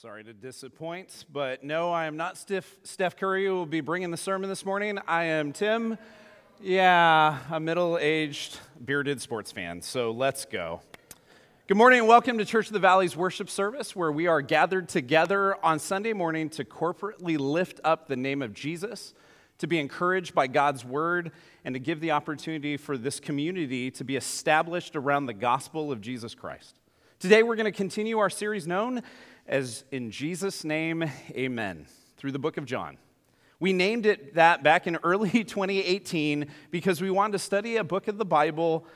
Sorry to disappoint, but no, I am not Steph, Steph Curry who will be bringing the sermon this morning. I am Tim. Yeah, a middle aged, bearded sports fan. So let's go. Good morning and welcome to Church of the Valley's worship service, where we are gathered together on Sunday morning to corporately lift up the name of Jesus, to be encouraged by God's word, and to give the opportunity for this community to be established around the gospel of Jesus Christ. Today, we're going to continue our series known as In Jesus' Name, Amen, through the book of John. We named it that back in early 2018 because we wanted to study a book of the Bible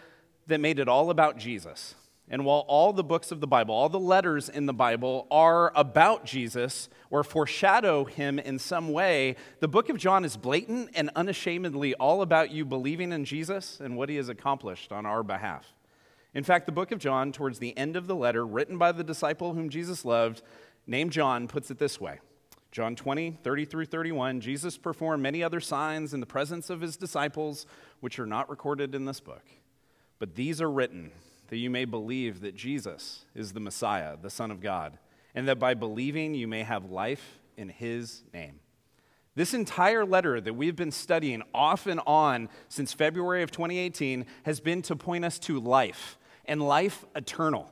that made it all about Jesus. And while all the books of the Bible, all the letters in the Bible are about Jesus or foreshadow him in some way, the book of John is blatant and unashamedly all about you believing in Jesus and what he has accomplished on our behalf. In fact, the book of John, towards the end of the letter, written by the disciple whom Jesus loved, named John, puts it this way John 20, 30 through 31 Jesus performed many other signs in the presence of his disciples, which are not recorded in this book. But these are written that you may believe that Jesus is the Messiah, the Son of God, and that by believing you may have life in his name. This entire letter that we've been studying off and on since February of 2018 has been to point us to life and life eternal,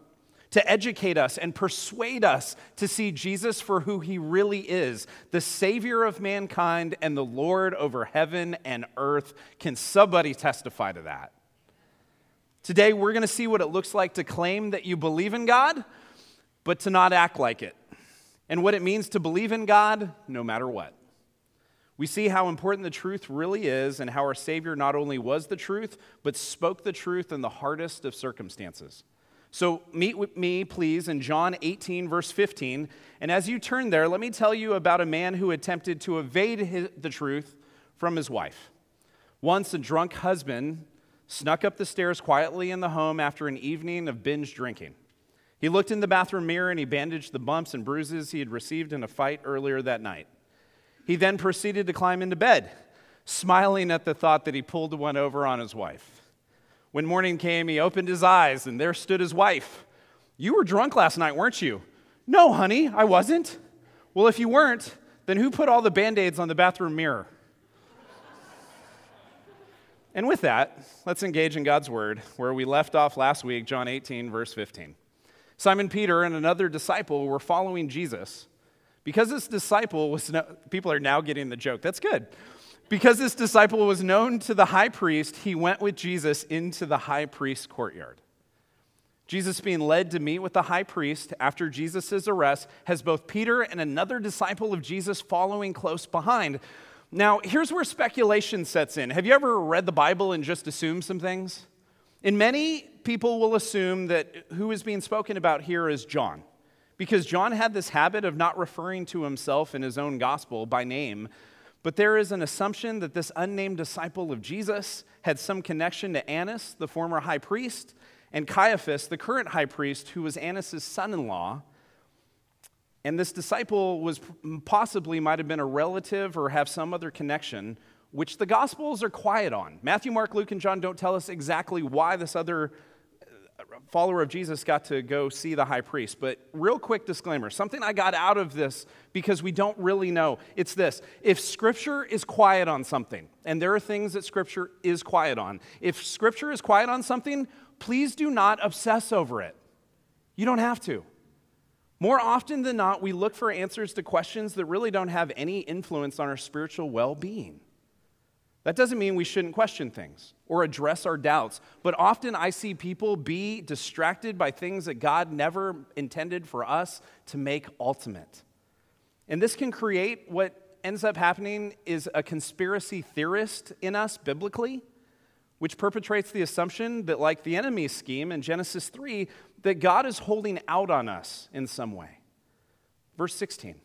to educate us and persuade us to see Jesus for who he really is the Savior of mankind and the Lord over heaven and earth. Can somebody testify to that? Today, we're going to see what it looks like to claim that you believe in God, but to not act like it, and what it means to believe in God no matter what. We see how important the truth really is and how our Savior not only was the truth, but spoke the truth in the hardest of circumstances. So, meet with me, please, in John 18, verse 15. And as you turn there, let me tell you about a man who attempted to evade his, the truth from his wife. Once, a drunk husband snuck up the stairs quietly in the home after an evening of binge drinking. He looked in the bathroom mirror and he bandaged the bumps and bruises he had received in a fight earlier that night. He then proceeded to climb into bed, smiling at the thought that he pulled one over on his wife. When morning came, he opened his eyes, and there stood his wife. You were drunk last night, weren't you? No, honey, I wasn't. Well, if you weren't, then who put all the band aids on the bathroom mirror? and with that, let's engage in God's word, where we left off last week, John 18, verse 15. Simon Peter and another disciple were following Jesus because this disciple was, no, people are now getting the joke. That's good. Because this disciple was known to the high priest, he went with Jesus into the high priest's courtyard. Jesus being led to meet with the high priest after Jesus' arrest has both Peter and another disciple of Jesus following close behind. Now, here's where speculation sets in. Have you ever read the Bible and just assumed some things? In many, people will assume that who is being spoken about here is John because John had this habit of not referring to himself in his own gospel by name. But there is an assumption that this unnamed disciple of Jesus had some connection to Annas, the former high priest, and Caiaphas, the current high priest, who was Annas' son in law. And this disciple was possibly might have been a relative or have some other connection, which the Gospels are quiet on. Matthew, Mark, Luke, and John don't tell us exactly why this other follower of Jesus got to go see the high priest. But, real quick disclaimer something I got out of this because we don't really know it's this. If Scripture is quiet on something, and there are things that Scripture is quiet on, if Scripture is quiet on something, please do not obsess over it. You don't have to. More often than not, we look for answers to questions that really don't have any influence on our spiritual well being. That doesn't mean we shouldn't question things or address our doubts, but often I see people be distracted by things that God never intended for us to make ultimate. And this can create what ends up happening is a conspiracy theorist in us biblically, which perpetrates the assumption that, like the enemy's scheme in Genesis 3, that God is holding out on us in some way. Verse 16.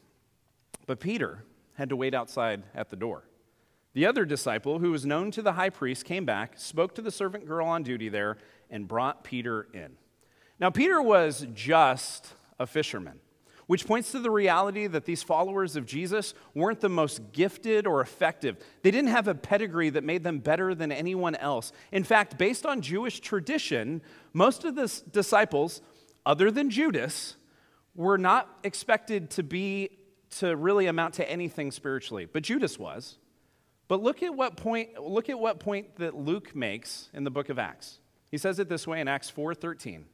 But Peter had to wait outside at the door. The other disciple, who was known to the high priest, came back, spoke to the servant girl on duty there, and brought Peter in. Now, Peter was just a fisherman, which points to the reality that these followers of Jesus weren't the most gifted or effective. They didn't have a pedigree that made them better than anyone else. In fact, based on Jewish tradition, most of the disciples, other than Judas, were not expected to be to really amount to anything spiritually, but Judas was. But look at what point look at what point that Luke makes in the book of Acts. He says it this way in Acts 4:13.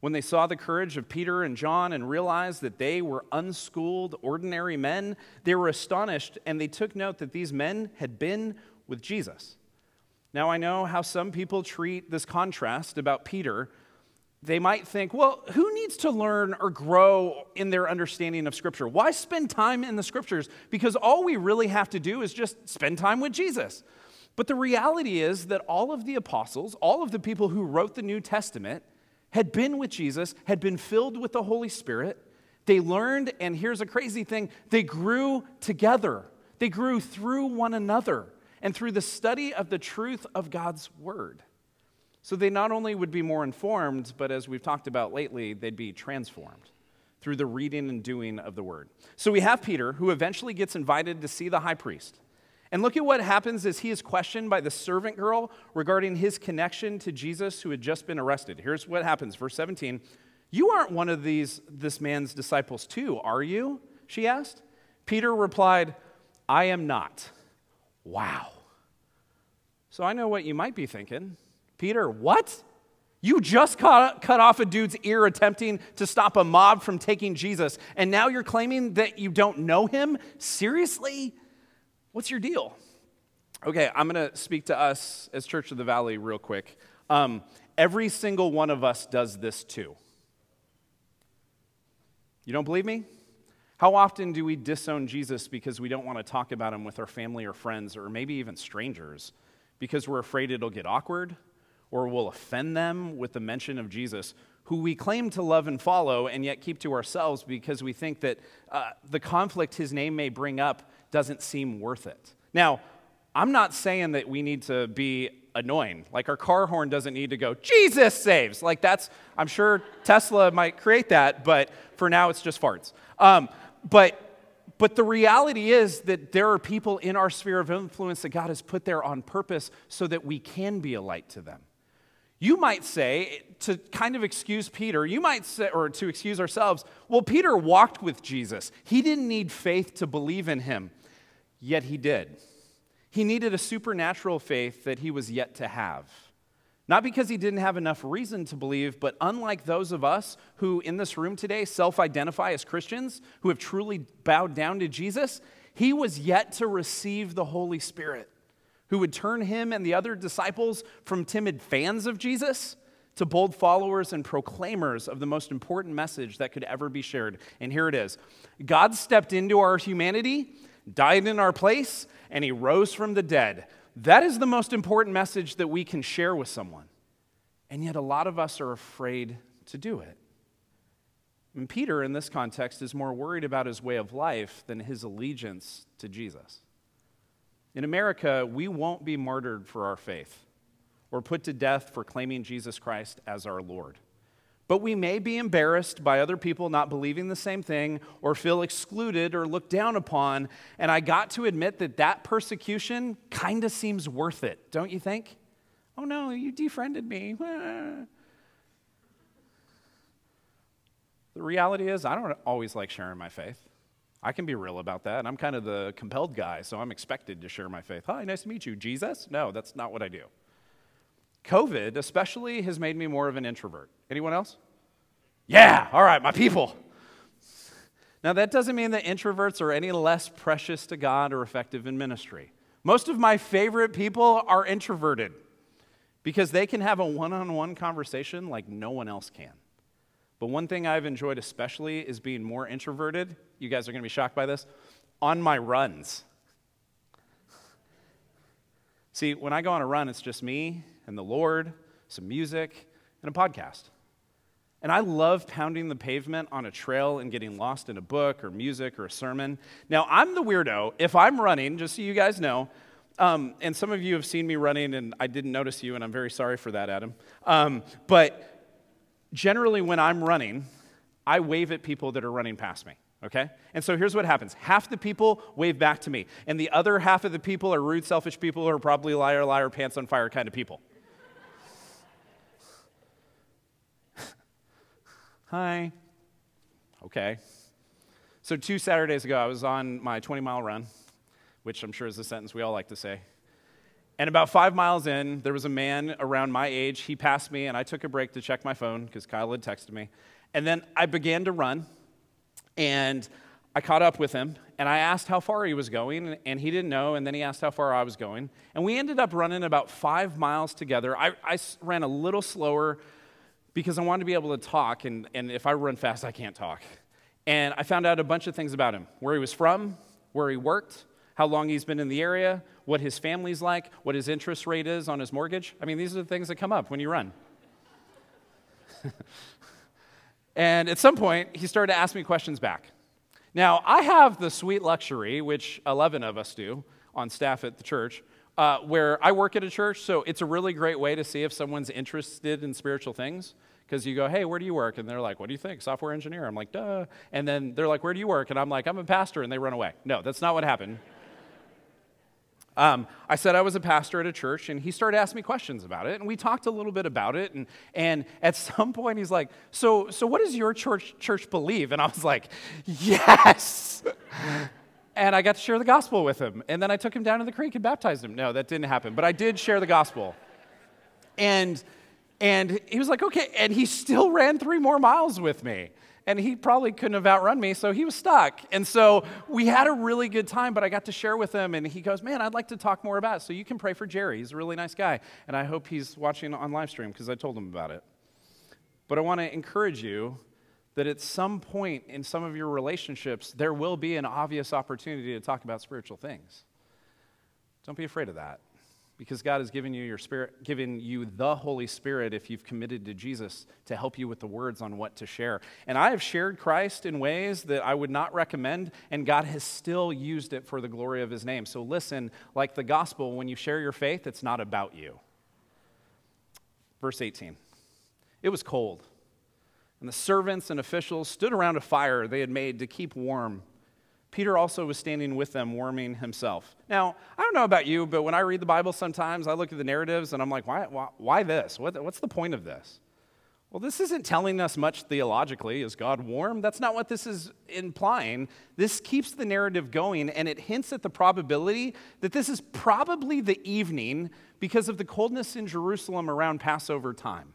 When they saw the courage of Peter and John and realized that they were unschooled, ordinary men, they were astonished and they took note that these men had been with Jesus. Now, I know how some people treat this contrast about Peter. They might think, well, who needs to learn or grow in their understanding of Scripture? Why spend time in the Scriptures? Because all we really have to do is just spend time with Jesus. But the reality is that all of the apostles, all of the people who wrote the New Testament, had been with Jesus, had been filled with the Holy Spirit. They learned, and here's a crazy thing they grew together. They grew through one another and through the study of the truth of God's Word. So they not only would be more informed, but as we've talked about lately, they'd be transformed through the reading and doing of the Word. So we have Peter, who eventually gets invited to see the high priest. And look at what happens as he is questioned by the servant girl regarding his connection to Jesus who had just been arrested. Here's what happens, verse 17. You aren't one of these this man's disciples too, are you? she asked. Peter replied, I am not. Wow. So I know what you might be thinking. Peter, what? You just cut, cut off a dude's ear attempting to stop a mob from taking Jesus, and now you're claiming that you don't know him? Seriously? What's your deal? Okay, I'm going to speak to us as Church of the Valley real quick. Um, every single one of us does this too. You don't believe me? How often do we disown Jesus because we don't want to talk about him with our family or friends or maybe even strangers because we're afraid it'll get awkward or we'll offend them with the mention of Jesus, who we claim to love and follow and yet keep to ourselves because we think that uh, the conflict his name may bring up doesn't seem worth it. Now, I'm not saying that we need to be annoying. Like our car horn doesn't need to go, Jesus saves. Like that's, I'm sure Tesla might create that, but for now it's just farts. Um, but, but the reality is that there are people in our sphere of influence that God has put there on purpose so that we can be a light to them. You might say, to kind of excuse Peter, you might say, or to excuse ourselves, well, Peter walked with Jesus. He didn't need faith to believe in him. Yet he did. He needed a supernatural faith that he was yet to have. Not because he didn't have enough reason to believe, but unlike those of us who in this room today self identify as Christians, who have truly bowed down to Jesus, he was yet to receive the Holy Spirit, who would turn him and the other disciples from timid fans of Jesus to bold followers and proclaimers of the most important message that could ever be shared. And here it is God stepped into our humanity died in our place, and he rose from the dead. That is the most important message that we can share with someone. And yet, a lot of us are afraid to do it. And Peter, in this context, is more worried about his way of life than his allegiance to Jesus. In America, we won't be martyred for our faith or put to death for claiming Jesus Christ as our Lord. But we may be embarrassed by other people not believing the same thing or feel excluded or looked down upon. And I got to admit that that persecution kind of seems worth it, don't you think? Oh no, you defriended me. The reality is, I don't always like sharing my faith. I can be real about that. I'm kind of the compelled guy, so I'm expected to share my faith. Hi, nice to meet you. Jesus? No, that's not what I do. COVID, especially, has made me more of an introvert. Anyone else? Yeah, all right, my people. Now, that doesn't mean that introverts are any less precious to God or effective in ministry. Most of my favorite people are introverted because they can have a one on one conversation like no one else can. But one thing I've enjoyed especially is being more introverted. You guys are going to be shocked by this on my runs. See, when I go on a run, it's just me and the Lord, some music, and a podcast. And I love pounding the pavement on a trail and getting lost in a book or music or a sermon. Now, I'm the weirdo. If I'm running, just so you guys know, um, and some of you have seen me running, and I didn't notice you, and I'm very sorry for that, Adam. Um, but generally, when I'm running, I wave at people that are running past me okay? And so here's what happens half the people wave back to me, and the other half of the people are rude, selfish people who are probably liar, liar, pants on fire kind of people. Hi. okay? So, two Saturdays ago, I was on my 20 mile run, which I'm sure is a sentence we all like to say. And about five miles in, there was a man around my age. He passed me, and I took a break to check my phone because Kyle had texted me. And then I began to run, and I caught up with him, and I asked how far he was going, and he didn't know. And then he asked how far I was going. And we ended up running about five miles together. I, I ran a little slower because I wanted to be able to talk, and, and if I run fast, I can't talk. And I found out a bunch of things about him where he was from, where he worked, how long he's been in the area, what his family's like, what his interest rate is on his mortgage. I mean, these are the things that come up when you run. and at some point, he started to ask me questions back. Now, I have the sweet luxury, which 11 of us do on staff at the church, uh, where I work at a church, so it's a really great way to see if someone's interested in spiritual things. Because you go, hey, where do you work? And they're like, what do you think? Software engineer. I'm like, duh. And then they're like, where do you work? And I'm like, I'm a pastor. And they run away. No, that's not what happened. Um, I said I was a pastor at a church, and he started asking me questions about it, and we talked a little bit about it. And, and at some point, he's like, so, so what does your church, church believe? And I was like, Yes! and I got to share the gospel with him. And then I took him down to the creek and baptized him. No, that didn't happen, but I did share the gospel. And, and he was like, Okay. And he still ran three more miles with me and he probably couldn't have outrun me, so he was stuck. And so we had a really good time, but I got to share with him, and he goes, Man, I'd like to talk more about it. So you can pray for Jerry. He's a really nice guy. And I hope he's watching on live stream because I told him about it. But I want to encourage you that at some point in some of your relationships, there will be an obvious opportunity to talk about spiritual things. Don't be afraid of that because God has given you your spirit, given you the Holy Spirit if you've committed to Jesus to help you with the words on what to share. And I have shared Christ in ways that I would not recommend, and God has still used it for the glory of his name. So listen, like the gospel, when you share your faith, it's not about you. Verse 18. It was cold, and the servants and officials stood around a fire they had made to keep warm Peter also was standing with them, warming himself. Now, I don't know about you, but when I read the Bible sometimes, I look at the narratives and I'm like, why, why, why this? What, what's the point of this? Well, this isn't telling us much theologically. Is God warm? That's not what this is implying. This keeps the narrative going and it hints at the probability that this is probably the evening because of the coldness in Jerusalem around Passover time.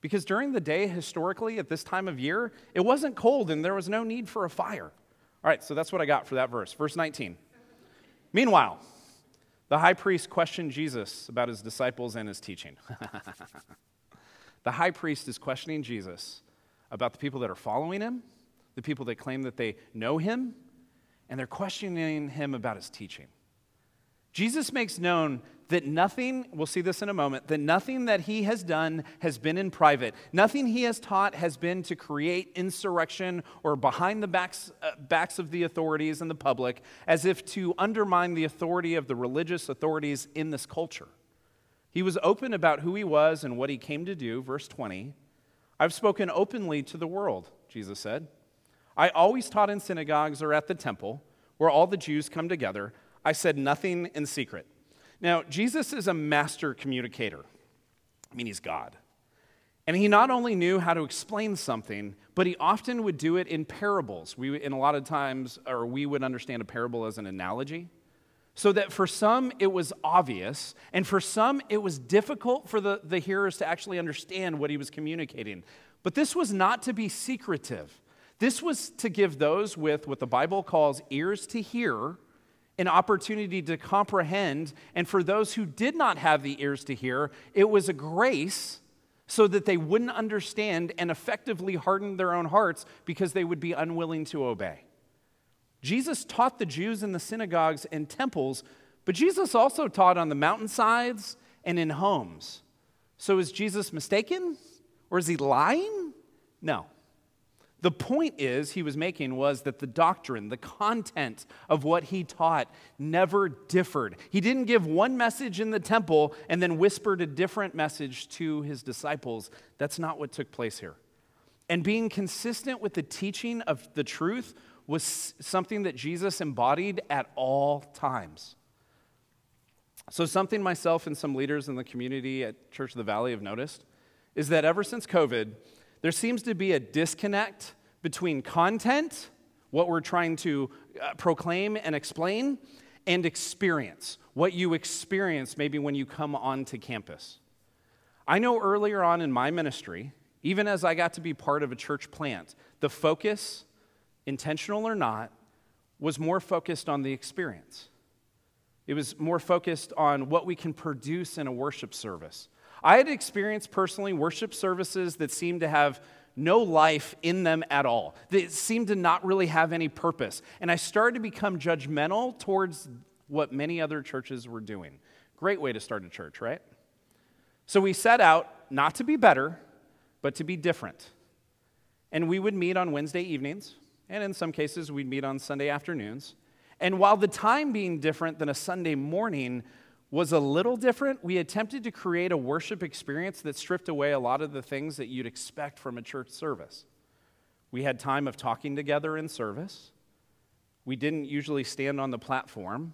Because during the day, historically, at this time of year, it wasn't cold and there was no need for a fire. All right, so that's what I got for that verse. Verse 19. Meanwhile, the high priest questioned Jesus about his disciples and his teaching. the high priest is questioning Jesus about the people that are following him, the people that claim that they know him, and they're questioning him about his teaching. Jesus makes known that nothing, we'll see this in a moment, that nothing that he has done has been in private. Nothing he has taught has been to create insurrection or behind the backs, uh, backs of the authorities and the public, as if to undermine the authority of the religious authorities in this culture. He was open about who he was and what he came to do. Verse 20 I've spoken openly to the world, Jesus said. I always taught in synagogues or at the temple where all the Jews come together. I said nothing in secret. Now, Jesus is a master communicator. I mean, he's God. And he not only knew how to explain something, but he often would do it in parables. We, in a lot of times, or we would understand a parable as an analogy. So that for some it was obvious, and for some it was difficult for the, the hearers to actually understand what he was communicating. But this was not to be secretive. This was to give those with what the Bible calls ears to hear an opportunity to comprehend. And for those who did not have the ears to hear, it was a grace so that they wouldn't understand and effectively harden their own hearts because they would be unwilling to obey. Jesus taught the Jews in the synagogues and temples, but Jesus also taught on the mountainsides and in homes. So is Jesus mistaken or is he lying? No. The point is he was making was that the doctrine, the content of what he taught never differed. He didn't give one message in the temple and then whispered a different message to his disciples. That's not what took place here. And being consistent with the teaching of the truth was something that Jesus embodied at all times. So, something myself and some leaders in the community at Church of the Valley have noticed is that ever since COVID, there seems to be a disconnect between content, what we're trying to uh, proclaim and explain, and experience, what you experience maybe when you come onto campus. I know earlier on in my ministry, even as I got to be part of a church plant, the focus, intentional or not, was more focused on the experience. It was more focused on what we can produce in a worship service. I had experienced personally worship services that seemed to have no life in them at all. They seemed to not really have any purpose. And I started to become judgmental towards what many other churches were doing. Great way to start a church, right? So we set out not to be better, but to be different. And we would meet on Wednesday evenings, and in some cases, we'd meet on Sunday afternoons. And while the time being different than a Sunday morning was a little different, we attempted to create a worship experience that stripped away a lot of the things that you'd expect from a church service. We had time of talking together in service. We didn't usually stand on the platform.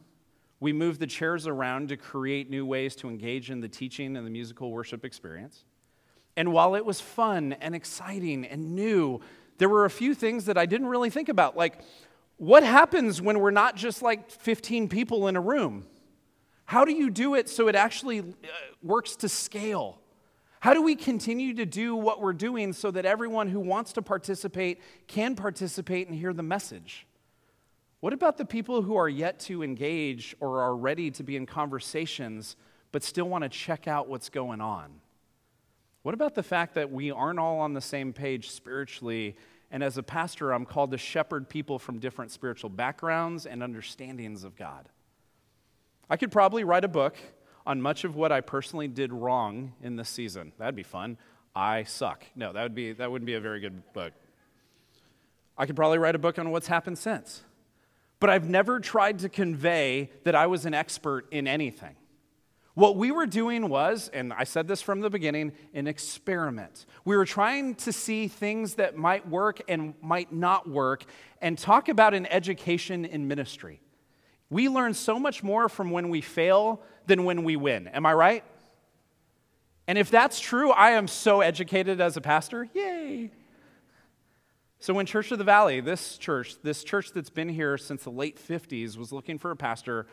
We moved the chairs around to create new ways to engage in the teaching and the musical worship experience. And while it was fun and exciting and new, there were a few things that I didn't really think about. Like, what happens when we're not just like 15 people in a room? How do you do it so it actually uh, works to scale? How do we continue to do what we're doing so that everyone who wants to participate can participate and hear the message? What about the people who are yet to engage or are ready to be in conversations but still want to check out what's going on? What about the fact that we aren't all on the same page spiritually? And as a pastor, I'm called to shepherd people from different spiritual backgrounds and understandings of God. I could probably write a book on much of what I personally did wrong in this season. That'd be fun. I suck. No, that would be that wouldn't be a very good book. I could probably write a book on what's happened since. But I've never tried to convey that I was an expert in anything. What we were doing was, and I said this from the beginning, an experiment. We were trying to see things that might work and might not work and talk about an education in ministry. We learn so much more from when we fail than when we win. Am I right? And if that's true, I am so educated as a pastor. Yay! So, when Church of the Valley, this church, this church that's been here since the late 50s, was looking for a pastor,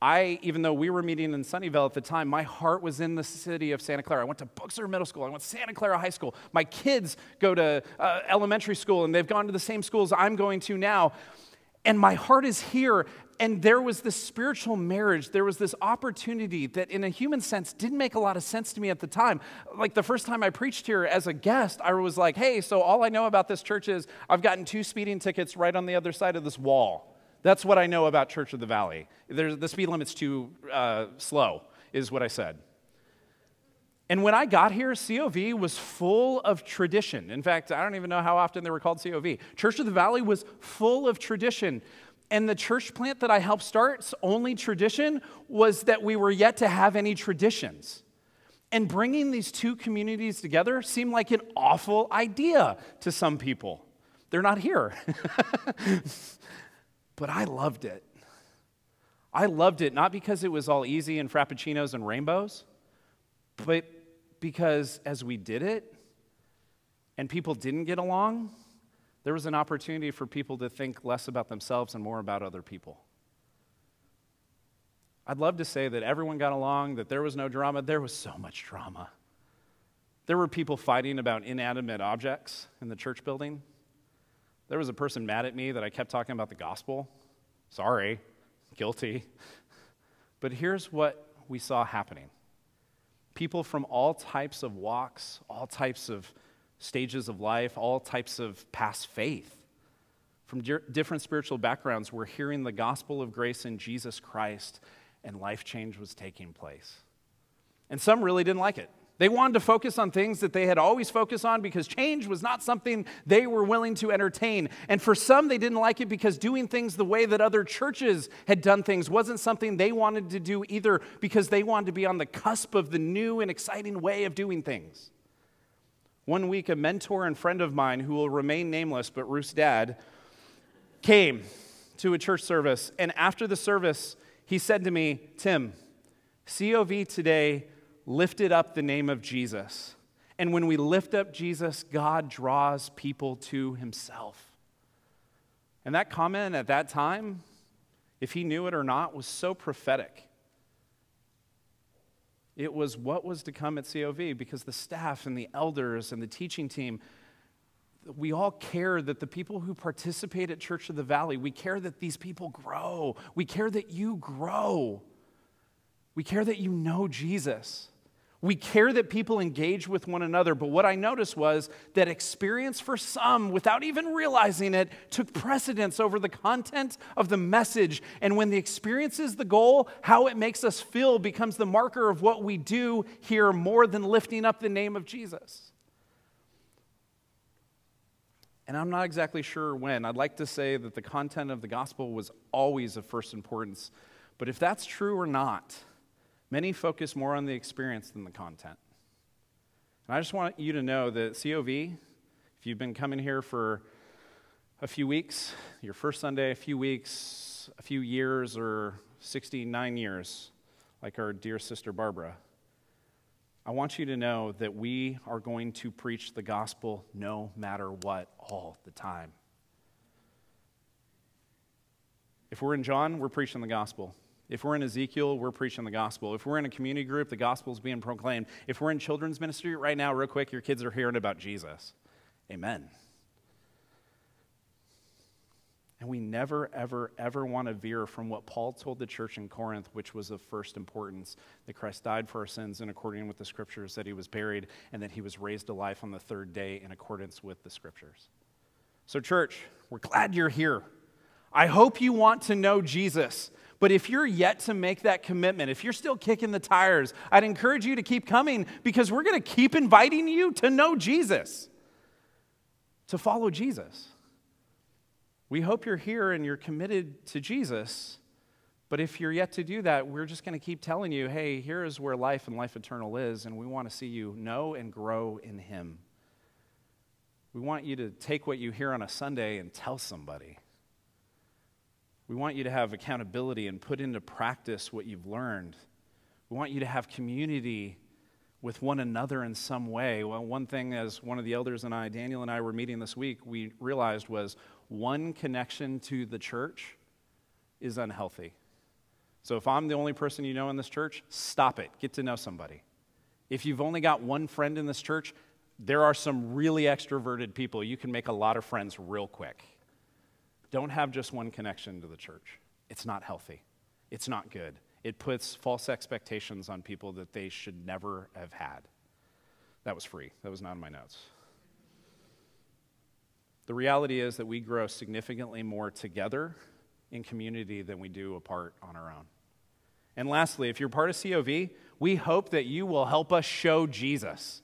I, even though we were meeting in Sunnyvale at the time, my heart was in the city of Santa Clara. I went to Buchser Middle School. I went to Santa Clara High School. My kids go to uh, elementary school, and they've gone to the same schools I'm going to now. And my heart is here. And there was this spiritual marriage. There was this opportunity that, in a human sense, didn't make a lot of sense to me at the time. Like the first time I preached here as a guest, I was like, hey, so all I know about this church is I've gotten two speeding tickets right on the other side of this wall. That's what I know about Church of the Valley. There's, the speed limit's too uh, slow, is what I said. And when I got here, COV was full of tradition. In fact, I don't even know how often they were called COV. Church of the Valley was full of tradition. And the church plant that I helped start's only tradition was that we were yet to have any traditions. And bringing these two communities together seemed like an awful idea to some people. They're not here. but I loved it. I loved it not because it was all easy and frappuccinos and rainbows, but because as we did it and people didn't get along, there was an opportunity for people to think less about themselves and more about other people. I'd love to say that everyone got along, that there was no drama. There was so much drama. There were people fighting about inanimate objects in the church building. There was a person mad at me that I kept talking about the gospel. Sorry, guilty. But here's what we saw happening people from all types of walks, all types of stages of life, all types of past faith. From di- different spiritual backgrounds, were hearing the gospel of grace in Jesus Christ, and life change was taking place. And some really didn't like it. They wanted to focus on things that they had always focused on because change was not something they were willing to entertain. And for some, they didn't like it because doing things the way that other churches had done things wasn't something they wanted to do either because they wanted to be on the cusp of the new and exciting way of doing things. One week, a mentor and friend of mine, who will remain nameless, but Ruth's dad, came to a church service. And after the service, he said to me, Tim, COV today lifted up the name of Jesus. And when we lift up Jesus, God draws people to himself. And that comment at that time, if he knew it or not, was so prophetic. It was what was to come at COV because the staff and the elders and the teaching team, we all care that the people who participate at Church of the Valley, we care that these people grow. We care that you grow. We care that you know Jesus. We care that people engage with one another, but what I noticed was that experience for some, without even realizing it, took precedence over the content of the message. And when the experience is the goal, how it makes us feel becomes the marker of what we do here more than lifting up the name of Jesus. And I'm not exactly sure when. I'd like to say that the content of the gospel was always of first importance. But if that's true or not, Many focus more on the experience than the content. And I just want you to know that COV, if you've been coming here for a few weeks, your first Sunday, a few weeks, a few years, or 69 years, like our dear sister Barbara, I want you to know that we are going to preach the gospel no matter what all the time. If we're in John, we're preaching the gospel. If we're in Ezekiel, we're preaching the gospel. If we're in a community group, the gospel is being proclaimed. If we're in children's ministry right now, real quick, your kids are hearing about Jesus. Amen. And we never, ever, ever want to veer from what Paul told the church in Corinth, which was of first importance that Christ died for our sins in accordance with the scriptures, that he was buried, and that he was raised to life on the third day in accordance with the scriptures. So, church, we're glad you're here. I hope you want to know Jesus. But if you're yet to make that commitment, if you're still kicking the tires, I'd encourage you to keep coming because we're going to keep inviting you to know Jesus, to follow Jesus. We hope you're here and you're committed to Jesus. But if you're yet to do that, we're just going to keep telling you hey, here is where life and life eternal is, and we want to see you know and grow in Him. We want you to take what you hear on a Sunday and tell somebody. We want you to have accountability and put into practice what you've learned. We want you to have community with one another in some way. Well, one thing, as one of the elders and I, Daniel and I, were meeting this week, we realized was one connection to the church is unhealthy. So if I'm the only person you know in this church, stop it. Get to know somebody. If you've only got one friend in this church, there are some really extroverted people. You can make a lot of friends real quick. Don't have just one connection to the church. It's not healthy, it's not good. It puts false expectations on people that they should never have had. That was free, that was not in my notes. The reality is that we grow significantly more together in community than we do apart on our own. And lastly, if you're part of COV, we hope that you will help us show Jesus.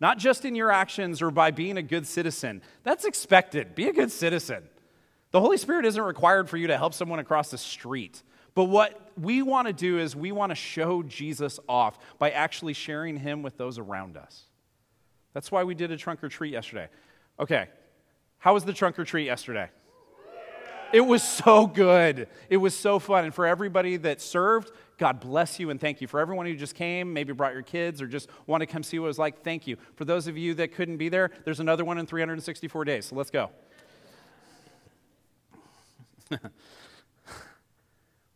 Not just in your actions or by being a good citizen. That's expected. Be a good citizen. The Holy Spirit isn't required for you to help someone across the street. But what we want to do is we want to show Jesus off by actually sharing him with those around us. That's why we did a trunk or treat yesterday. Okay, how was the trunk or treat yesterday? It was so good. It was so fun. And for everybody that served, God bless you and thank you. For everyone who just came, maybe brought your kids or just want to come see what it was like, thank you. For those of you that couldn't be there, there's another one in 364 days. So let's go.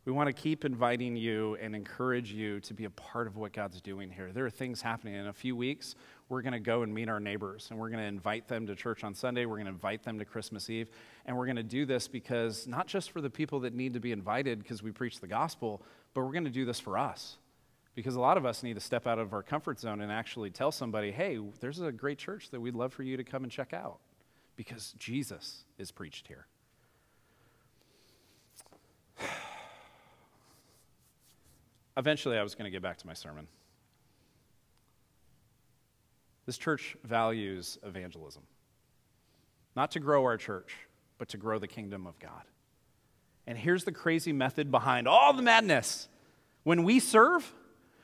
we want to keep inviting you and encourage you to be a part of what God's doing here. There are things happening. In a few weeks, we're going to go and meet our neighbors, and we're going to invite them to church on Sunday. We're going to invite them to Christmas Eve. And we're going to do this because not just for the people that need to be invited because we preach the gospel, but we're going to do this for us. Because a lot of us need to step out of our comfort zone and actually tell somebody, hey, there's a great church that we'd love for you to come and check out because Jesus is preached here. Eventually, I was going to get back to my sermon. This church values evangelism. Not to grow our church, but to grow the kingdom of God. And here's the crazy method behind all the madness. When we serve,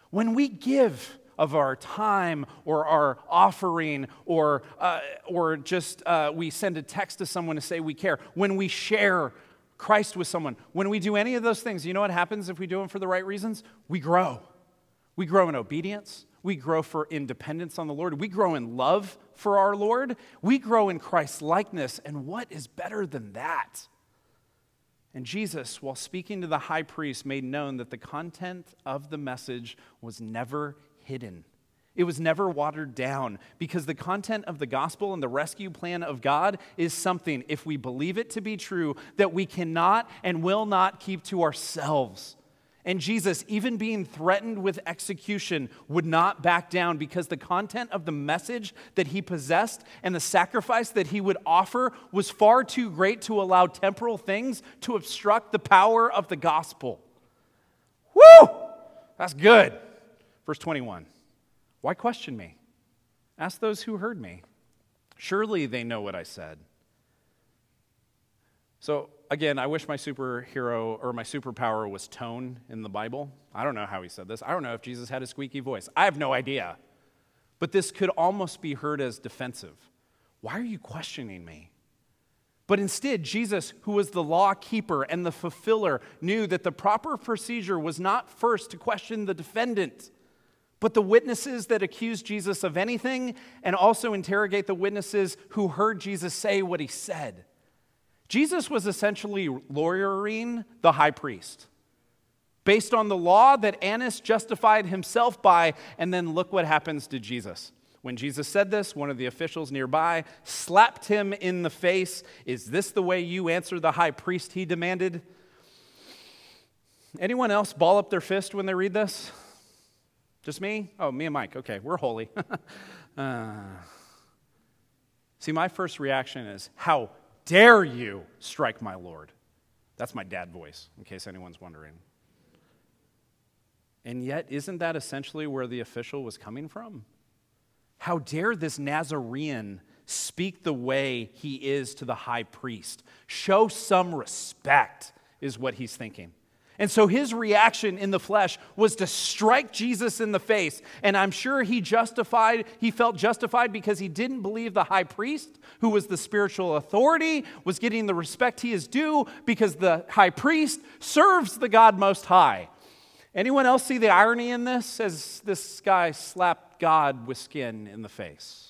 when we give of our time or our offering or, uh, or just uh, we send a text to someone to say we care, when we share Christ with someone. When we do any of those things, you know what happens if we do them for the right reasons? We grow. We grow in obedience, We grow for independence on the Lord. We grow in love for our Lord. We grow in Christ's likeness. And what is better than that? And Jesus, while speaking to the high priest, made known that the content of the message was never hidden. It was never watered down because the content of the gospel and the rescue plan of God is something, if we believe it to be true, that we cannot and will not keep to ourselves. And Jesus, even being threatened with execution, would not back down because the content of the message that he possessed and the sacrifice that he would offer was far too great to allow temporal things to obstruct the power of the gospel. Woo! That's good. Verse 21 Why question me? Ask those who heard me. Surely they know what I said. So, again, I wish my superhero or my superpower was tone in the Bible. I don't know how he said this. I don't know if Jesus had a squeaky voice. I have no idea. But this could almost be heard as defensive. Why are you questioning me? But instead, Jesus, who was the law keeper and the fulfiller, knew that the proper procedure was not first to question the defendant, but the witnesses that accuse Jesus of anything, and also interrogate the witnesses who heard Jesus say what he said. Jesus was essentially lawyering the high priest based on the law that Annas justified himself by, and then look what happens to Jesus. When Jesus said this, one of the officials nearby slapped him in the face. Is this the way you answer the high priest? He demanded. Anyone else ball up their fist when they read this? Just me? Oh, me and Mike. Okay, we're holy. uh, see, my first reaction is how dare you strike my Lord? That's my dad voice, in case anyone's wondering. And yet, isn't that essentially where the official was coming from? How dare this Nazarene speak the way he is to the high priest? Show some respect, is what he's thinking. And so his reaction in the flesh was to strike Jesus in the face. And I'm sure he justified, he felt justified because he didn't believe the high priest, who was the spiritual authority, was getting the respect he is due because the high priest serves the God most high. Anyone else see the irony in this as this guy slapped God with skin in the face?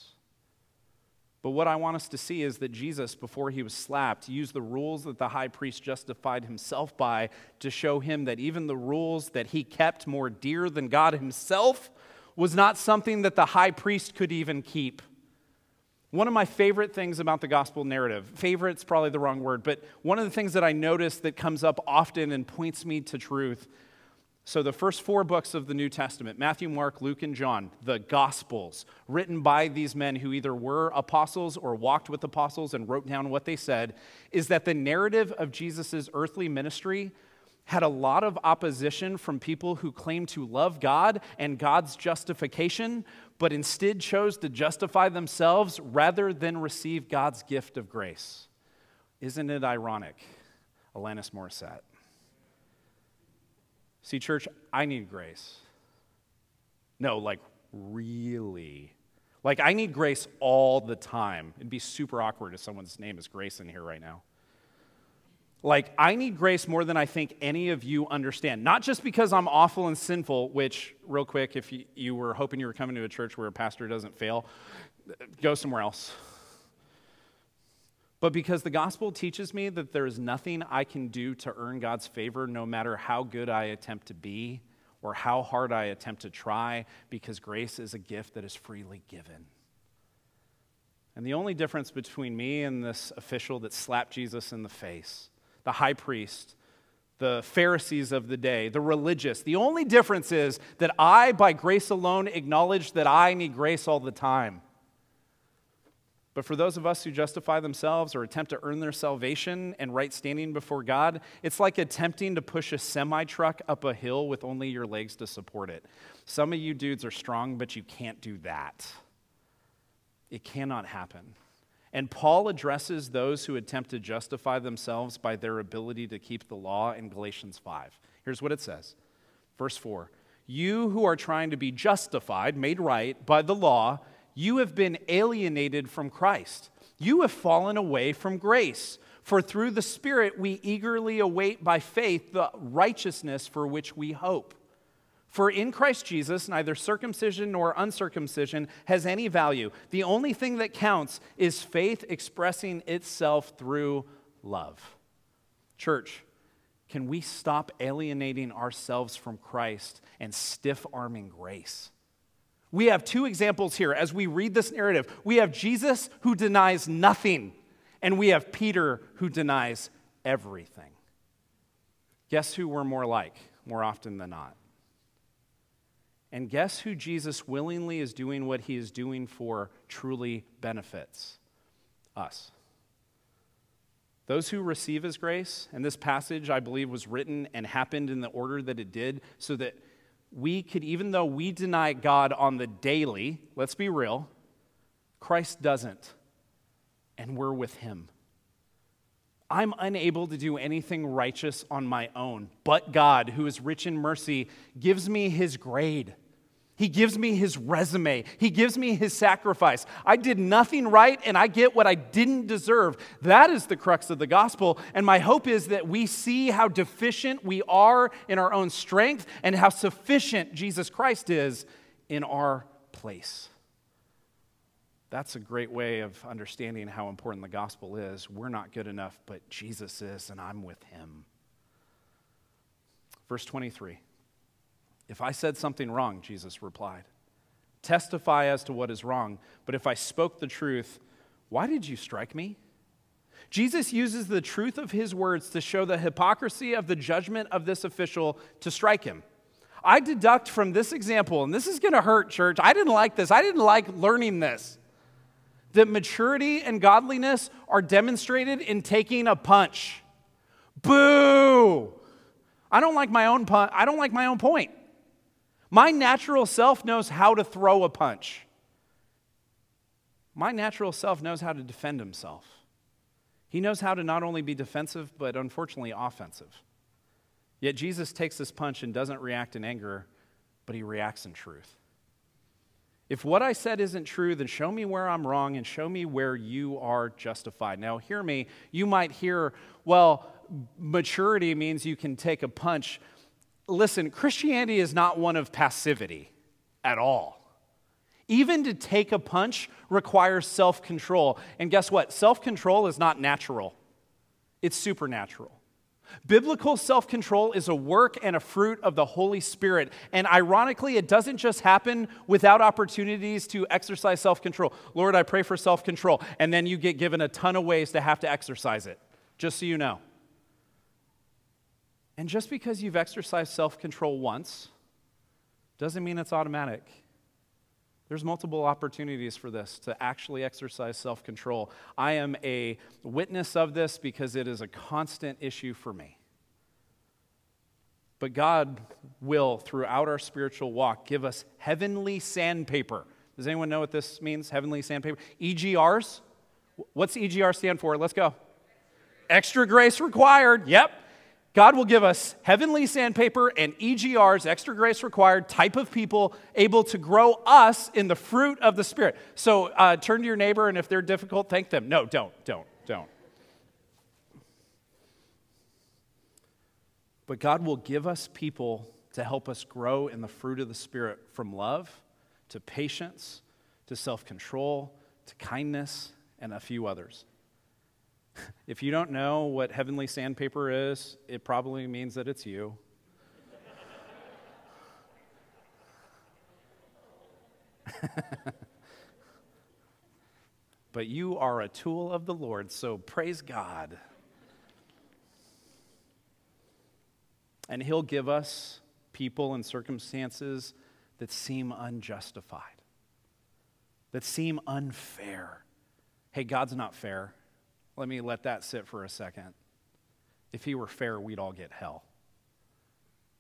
But what I want us to see is that Jesus, before he was slapped, used the rules that the high priest justified himself by to show him that even the rules that he kept more dear than God himself was not something that the high priest could even keep. One of my favorite things about the gospel narrative, favorite's probably the wrong word, but one of the things that I notice that comes up often and points me to truth so, the first four books of the New Testament Matthew, Mark, Luke, and John, the Gospels, written by these men who either were apostles or walked with apostles and wrote down what they said, is that the narrative of Jesus' earthly ministry had a lot of opposition from people who claimed to love God and God's justification, but instead chose to justify themselves rather than receive God's gift of grace. Isn't it ironic? Alanis Morissette. See, church, I need grace. No, like really. Like, I need grace all the time. It'd be super awkward if someone's name is Grace in here right now. Like, I need grace more than I think any of you understand. Not just because I'm awful and sinful, which, real quick, if you, you were hoping you were coming to a church where a pastor doesn't fail, go somewhere else but because the gospel teaches me that there is nothing I can do to earn God's favor, no matter how good I attempt to be or how hard I attempt to try, because grace is a gift that is freely given. And the only difference between me and this official that slapped Jesus in the face, the high priest, the Pharisees of the day, the religious, the only difference is that I, by grace alone, acknowledge that I need grace all the time. But for those of us who justify themselves or attempt to earn their salvation and right standing before God, it's like attempting to push a semi truck up a hill with only your legs to support it. Some of you dudes are strong, but you can't do that. It cannot happen. And Paul addresses those who attempt to justify themselves by their ability to keep the law in Galatians 5. Here's what it says Verse 4 You who are trying to be justified, made right by the law, you have been alienated from Christ. You have fallen away from grace. For through the Spirit we eagerly await by faith the righteousness for which we hope. For in Christ Jesus, neither circumcision nor uncircumcision has any value. The only thing that counts is faith expressing itself through love. Church, can we stop alienating ourselves from Christ and stiff arming grace? We have two examples here as we read this narrative. We have Jesus who denies nothing, and we have Peter who denies everything. Guess who we're more like more often than not? And guess who Jesus willingly is doing what he is doing for truly benefits? Us. Those who receive his grace, and this passage, I believe, was written and happened in the order that it did, so that we could, even though we deny God on the daily, let's be real, Christ doesn't, and we're with him. I'm unable to do anything righteous on my own, but God, who is rich in mercy, gives me his grade. He gives me his resume. He gives me his sacrifice. I did nothing right and I get what I didn't deserve. That is the crux of the gospel. And my hope is that we see how deficient we are in our own strength and how sufficient Jesus Christ is in our place. That's a great way of understanding how important the gospel is. We're not good enough, but Jesus is, and I'm with him. Verse 23 If I said something wrong, Jesus replied, testify as to what is wrong, but if I spoke the truth, why did you strike me? Jesus uses the truth of his words to show the hypocrisy of the judgment of this official to strike him. I deduct from this example, and this is going to hurt, church. I didn't like this. I didn't like learning this that maturity and godliness are demonstrated in taking a punch. Boo! I don't like my own pun- I don't like my own point. My natural self knows how to throw a punch. My natural self knows how to defend himself. He knows how to not only be defensive, but unfortunately offensive. Yet Jesus takes this punch and doesn't react in anger, but he reacts in truth. If what I said isn't true, then show me where I'm wrong and show me where you are justified. Now, hear me. You might hear, well, maturity means you can take a punch. Listen, Christianity is not one of passivity at all. Even to take a punch requires self control. And guess what? Self control is not natural, it's supernatural. Biblical self control is a work and a fruit of the Holy Spirit. And ironically, it doesn't just happen without opportunities to exercise self control. Lord, I pray for self control. And then you get given a ton of ways to have to exercise it, just so you know. And just because you've exercised self control once doesn't mean it's automatic. There's multiple opportunities for this to actually exercise self control. I am a witness of this because it is a constant issue for me. But God will, throughout our spiritual walk, give us heavenly sandpaper. Does anyone know what this means? Heavenly sandpaper? EGRs? What's EGR stand for? Let's go. Extra grace required. Yep. God will give us heavenly sandpaper and EGRs, extra grace required, type of people able to grow us in the fruit of the Spirit. So uh, turn to your neighbor, and if they're difficult, thank them. No, don't, don't, don't. But God will give us people to help us grow in the fruit of the Spirit from love to patience to self control to kindness and a few others. If you don't know what heavenly sandpaper is, it probably means that it's you. but you are a tool of the Lord, so praise God. And He'll give us people and circumstances that seem unjustified, that seem unfair. Hey, God's not fair. Let me let that sit for a second. If he were fair, we'd all get hell.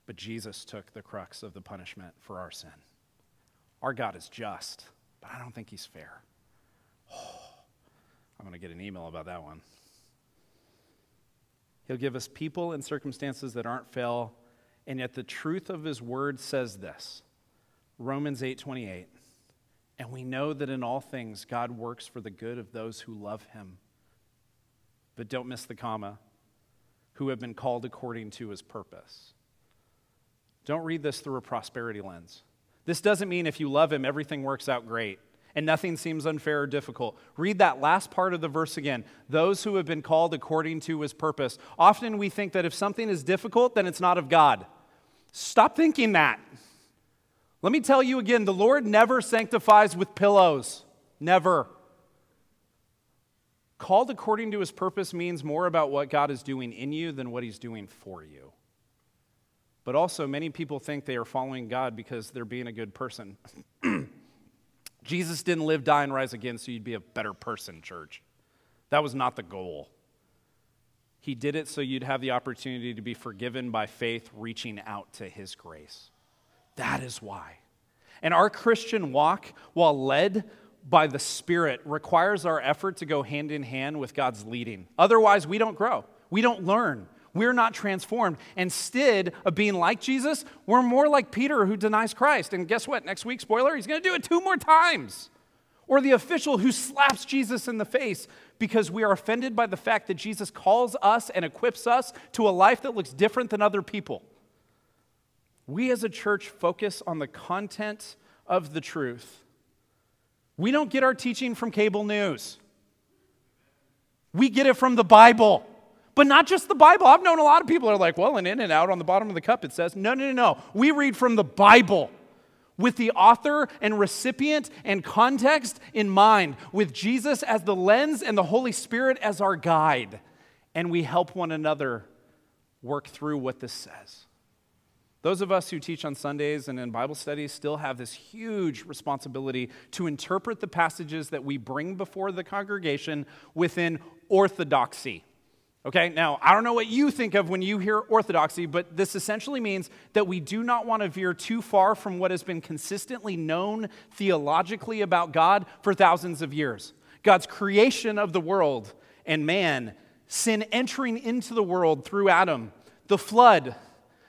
But Jesus took the crux of the punishment for our sin. Our God is just, but I don't think he's fair. Oh, I'm going to get an email about that one. He'll give us people and circumstances that aren't fail, and yet the truth of his word says this. Romans 8:28. And we know that in all things God works for the good of those who love him but don't miss the comma, who have been called according to his purpose. Don't read this through a prosperity lens. This doesn't mean if you love him, everything works out great and nothing seems unfair or difficult. Read that last part of the verse again. Those who have been called according to his purpose. Often we think that if something is difficult, then it's not of God. Stop thinking that. Let me tell you again the Lord never sanctifies with pillows. Never. Called according to his purpose means more about what God is doing in you than what he's doing for you. But also, many people think they are following God because they're being a good person. Jesus didn't live, die, and rise again so you'd be a better person, church. That was not the goal. He did it so you'd have the opportunity to be forgiven by faith, reaching out to His grace. That is why. And our Christian walk, while led by the Spirit, requires our effort to go hand in hand with God's leading. Otherwise, we don't grow, we don't learn, we're not transformed. Instead of being like Jesus, we're more like Peter who denies Christ. And guess what? Next week, spoiler, he's going to do it two more times. Or the official who slaps Jesus in the face because we are offended by the fact that Jesus calls us and equips us to a life that looks different than other people. We as a church focus on the content of the truth. We don't get our teaching from cable news. We get it from the Bible. But not just the Bible. I've known a lot of people are like, well, in In-N-Out on the bottom of the cup it says, no, no, no, no. We read from the Bible with the author and recipient and context in mind, with Jesus as the lens and the Holy Spirit as our guide. And we help one another work through what this says. Those of us who teach on Sundays and in Bible studies still have this huge responsibility to interpret the passages that we bring before the congregation within orthodoxy. Okay, now I don't know what you think of when you hear orthodoxy, but this essentially means that we do not want to veer too far from what has been consistently known theologically about God for thousands of years. God's creation of the world and man, sin entering into the world through Adam, the flood,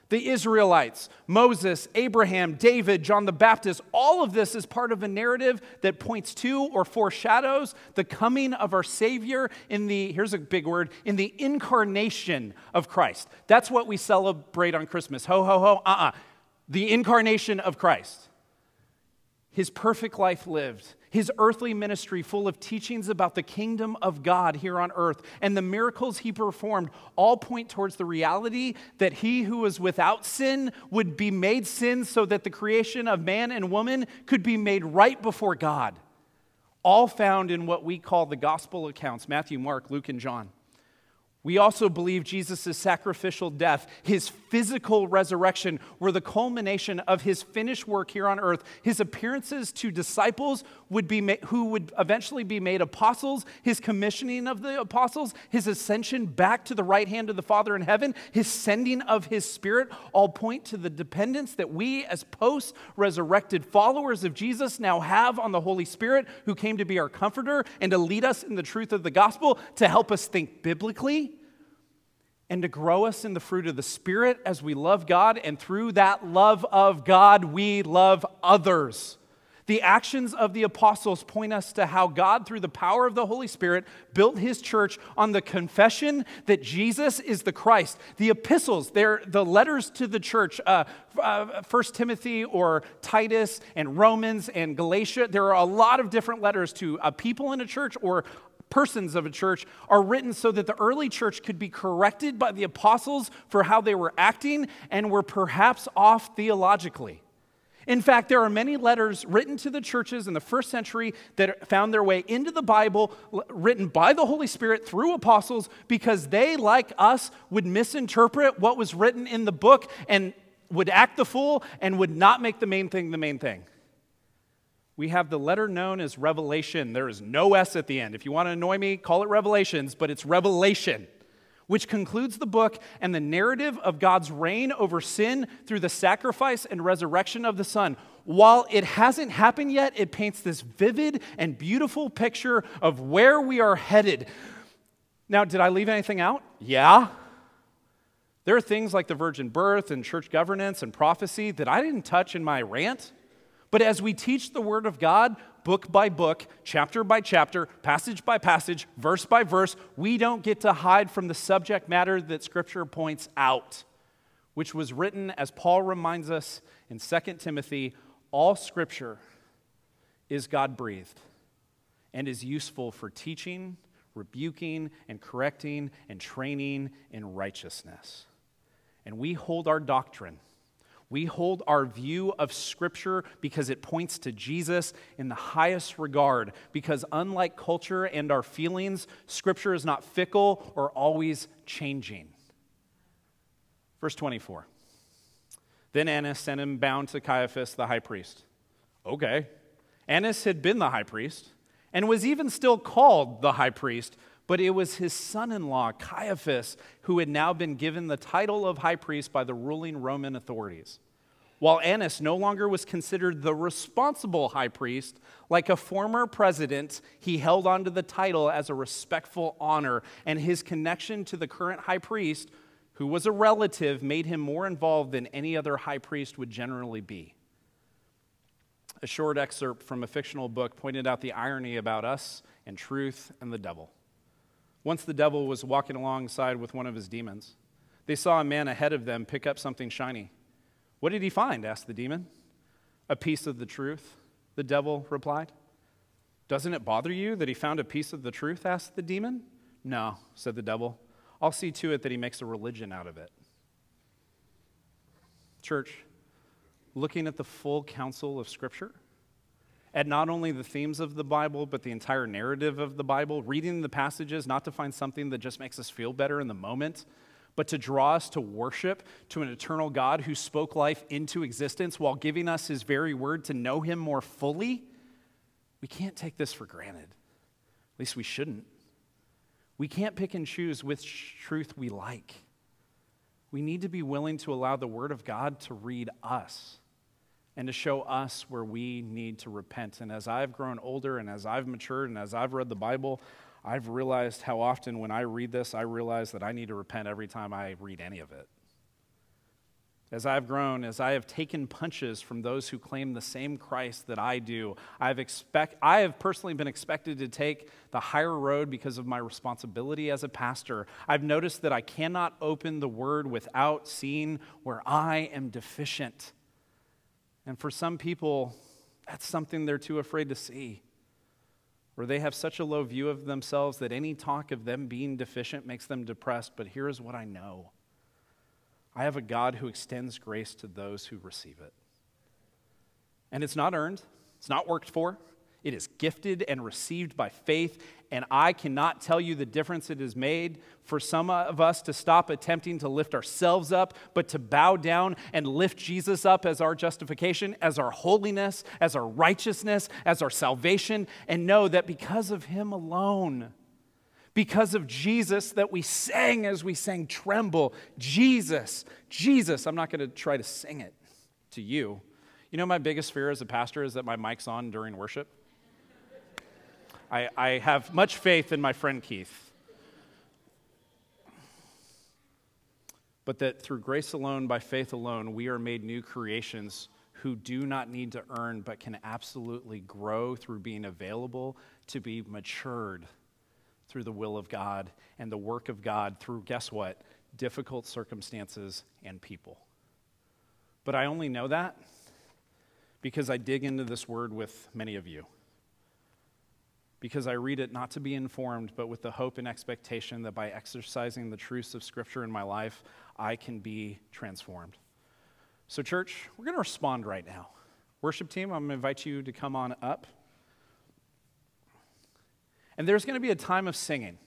the Israelites, Moses, Abraham, David, John the Baptist, all of this is part of a narrative that points to or foreshadows the coming of our Savior in the, here's a big word, in the incarnation of Christ. That's what we celebrate on Christmas. Ho, ho, ho, uh uh-uh. uh. The incarnation of Christ. His perfect life lived his earthly ministry full of teachings about the kingdom of God here on earth, and the miracles he performed all point towards the reality that he who was without sin would be made sin so that the creation of man and woman could be made right before God. All found in what we call the gospel accounts Matthew, Mark, Luke, and John. We also believe Jesus' sacrificial death, his physical resurrection, were the culmination of his finished work here on earth. His appearances to disciples would be ma- who would eventually be made apostles, his commissioning of the apostles, his ascension back to the right hand of the Father in heaven, his sending of his Spirit, all point to the dependence that we, as post resurrected followers of Jesus, now have on the Holy Spirit, who came to be our comforter and to lead us in the truth of the gospel, to help us think biblically and to grow us in the fruit of the Spirit as we love God, and through that love of God, we love others. The actions of the apostles point us to how God, through the power of the Holy Spirit, built his church on the confession that Jesus is the Christ. The epistles, they're the letters to the church, uh, uh, 1 Timothy or Titus and Romans and Galatia. There are a lot of different letters to a people in a church or persons of a church are written so that the early church could be corrected by the apostles for how they were acting and were perhaps off theologically. In fact, there are many letters written to the churches in the first century that found their way into the Bible, written by the Holy Spirit through apostles, because they, like us, would misinterpret what was written in the book and would act the fool and would not make the main thing the main thing we have the letter known as Revelation. There is no S at the end. If you want to annoy me, call it Revelations, but it's Revelation, which concludes the book and the narrative of God's reign over sin through the sacrifice and resurrection of the Son. While it hasn't happened yet, it paints this vivid and beautiful picture of where we are headed. Now, did I leave anything out? Yeah. There are things like the virgin birth and church governance and prophecy that I didn't touch in my rant. But as we teach the Word of God, book by book, chapter by chapter, passage by passage, verse by verse, we don't get to hide from the subject matter that Scripture points out. which was written, as Paul reminds us in 2 Timothy, all scripture is God breathed and is useful for teaching, rebuking, and correcting, and training in righteousness. And we hold our doctrine. We hold our view of Scripture because it points to Jesus in the highest regard. Because unlike culture and our feelings, Scripture is not fickle or always changing. Verse 24. Then Annas sent him bound to Caiaphas, the high priest. Okay. Annas had been the high priest and was even still called the high priest, but it was his son in law, Caiaphas, who had now been given the title of high priest by the ruling Roman authorities. While Annas no longer was considered the responsible high priest, like a former president, he held onto the title as a respectful honor, and his connection to the current high priest who was a relative, made him more involved than any other high priest would generally be. A short excerpt from a fictional book pointed out the irony about us and truth and the devil. Once the devil was walking alongside with one of his demons. They saw a man ahead of them pick up something shiny. What did he find? asked the demon. A piece of the truth, the devil replied. Doesn't it bother you that he found a piece of the truth? asked the demon. No, said the devil. I'll see to it that he makes a religion out of it. Church, looking at the full counsel of Scripture, at not only the themes of the Bible, but the entire narrative of the Bible, reading the passages not to find something that just makes us feel better in the moment, but to draw us to worship to an eternal God who spoke life into existence while giving us his very word to know him more fully, we can't take this for granted. At least we shouldn't. We can't pick and choose which truth we like. We need to be willing to allow the Word of God to read us and to show us where we need to repent. And as I've grown older and as I've matured and as I've read the Bible, I've realized how often when I read this, I realize that I need to repent every time I read any of it. As I've grown, as I have taken punches from those who claim the same Christ that I do, I've expect, I have personally been expected to take the higher road because of my responsibility as a pastor. I've noticed that I cannot open the word without seeing where I am deficient. And for some people, that's something they're too afraid to see. Or they have such a low view of themselves that any talk of them being deficient makes them depressed. But here's what I know I have a God who extends grace to those who receive it. And it's not earned, it's not worked for. It is gifted and received by faith, and I cannot tell you the difference it has made for some of us to stop attempting to lift ourselves up, but to bow down and lift Jesus up as our justification, as our holiness, as our righteousness, as our salvation, and know that because of Him alone, because of Jesus that we sang as we sang Tremble. Jesus, Jesus. I'm not going to try to sing it to you. You know, my biggest fear as a pastor is that my mic's on during worship. I, I have much faith in my friend Keith. But that through grace alone, by faith alone, we are made new creations who do not need to earn, but can absolutely grow through being available to be matured through the will of God and the work of God through, guess what? Difficult circumstances and people. But I only know that because I dig into this word with many of you. Because I read it not to be informed, but with the hope and expectation that by exercising the truths of Scripture in my life, I can be transformed. So, church, we're going to respond right now. Worship team, I'm going to invite you to come on up. And there's going to be a time of singing.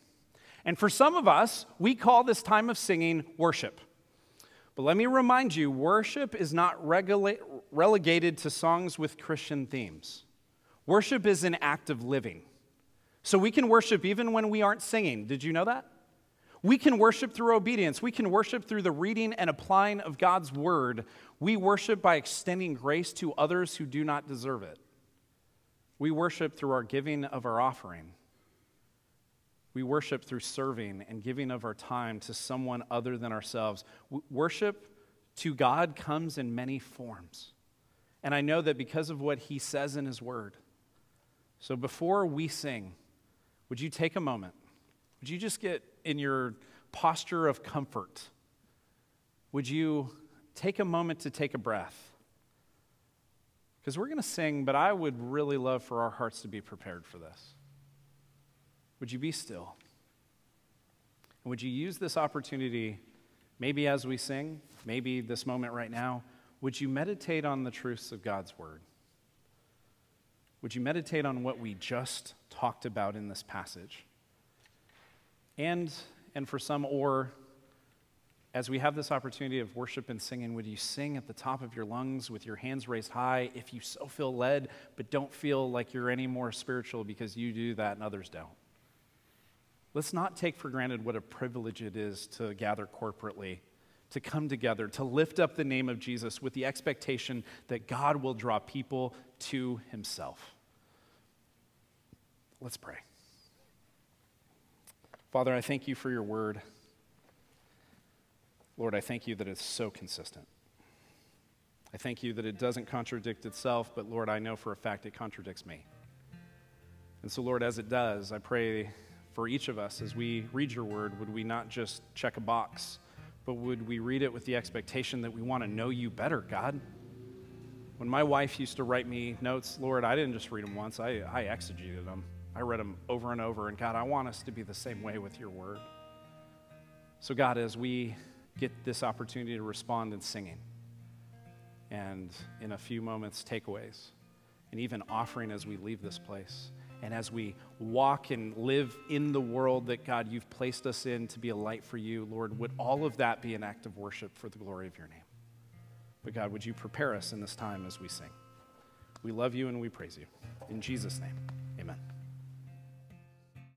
And for some of us, we call this time of singing worship. But let me remind you worship is not relegated to songs with Christian themes. Worship is an act of living. So we can worship even when we aren't singing. Did you know that? We can worship through obedience. We can worship through the reading and applying of God's word. We worship by extending grace to others who do not deserve it. We worship through our giving of our offering. We worship through serving and giving of our time to someone other than ourselves. worship to God comes in many forms. And I know that because of what He says in His Word. So before we sing, would you take a moment? Would you just get in your posture of comfort? would you take a moment to take a breath? Because we're going to sing, but I would really love for our hearts to be prepared for this. Would you be still? And would you use this opportunity, maybe as we sing, maybe this moment right now, would you meditate on the truths of God's Word? Would you meditate on what we just talked about in this passage? And, and for some, or as we have this opportunity of worship and singing, would you sing at the top of your lungs with your hands raised high if you so feel led, but don't feel like you're any more spiritual because you do that and others don't? Let's not take for granted what a privilege it is to gather corporately, to come together, to lift up the name of Jesus with the expectation that God will draw people to himself. Let's pray. Father, I thank you for your word. Lord, I thank you that it's so consistent. I thank you that it doesn't contradict itself, but Lord, I know for a fact it contradicts me. And so, Lord, as it does, I pray for each of us as we read your word, would we not just check a box, but would we read it with the expectation that we want to know you better, God? When my wife used to write me notes, Lord, I didn't just read them once, I, I exegeted them. I read them over and over. And God, I want us to be the same way with your word. So, God, as we get this opportunity to respond in singing, and in a few moments, takeaways, and even offering as we leave this place, and as we walk and live in the world that God you've placed us in to be a light for you, Lord, would all of that be an act of worship for the glory of your name? But God, would you prepare us in this time as we sing? We love you and we praise you. In Jesus' name.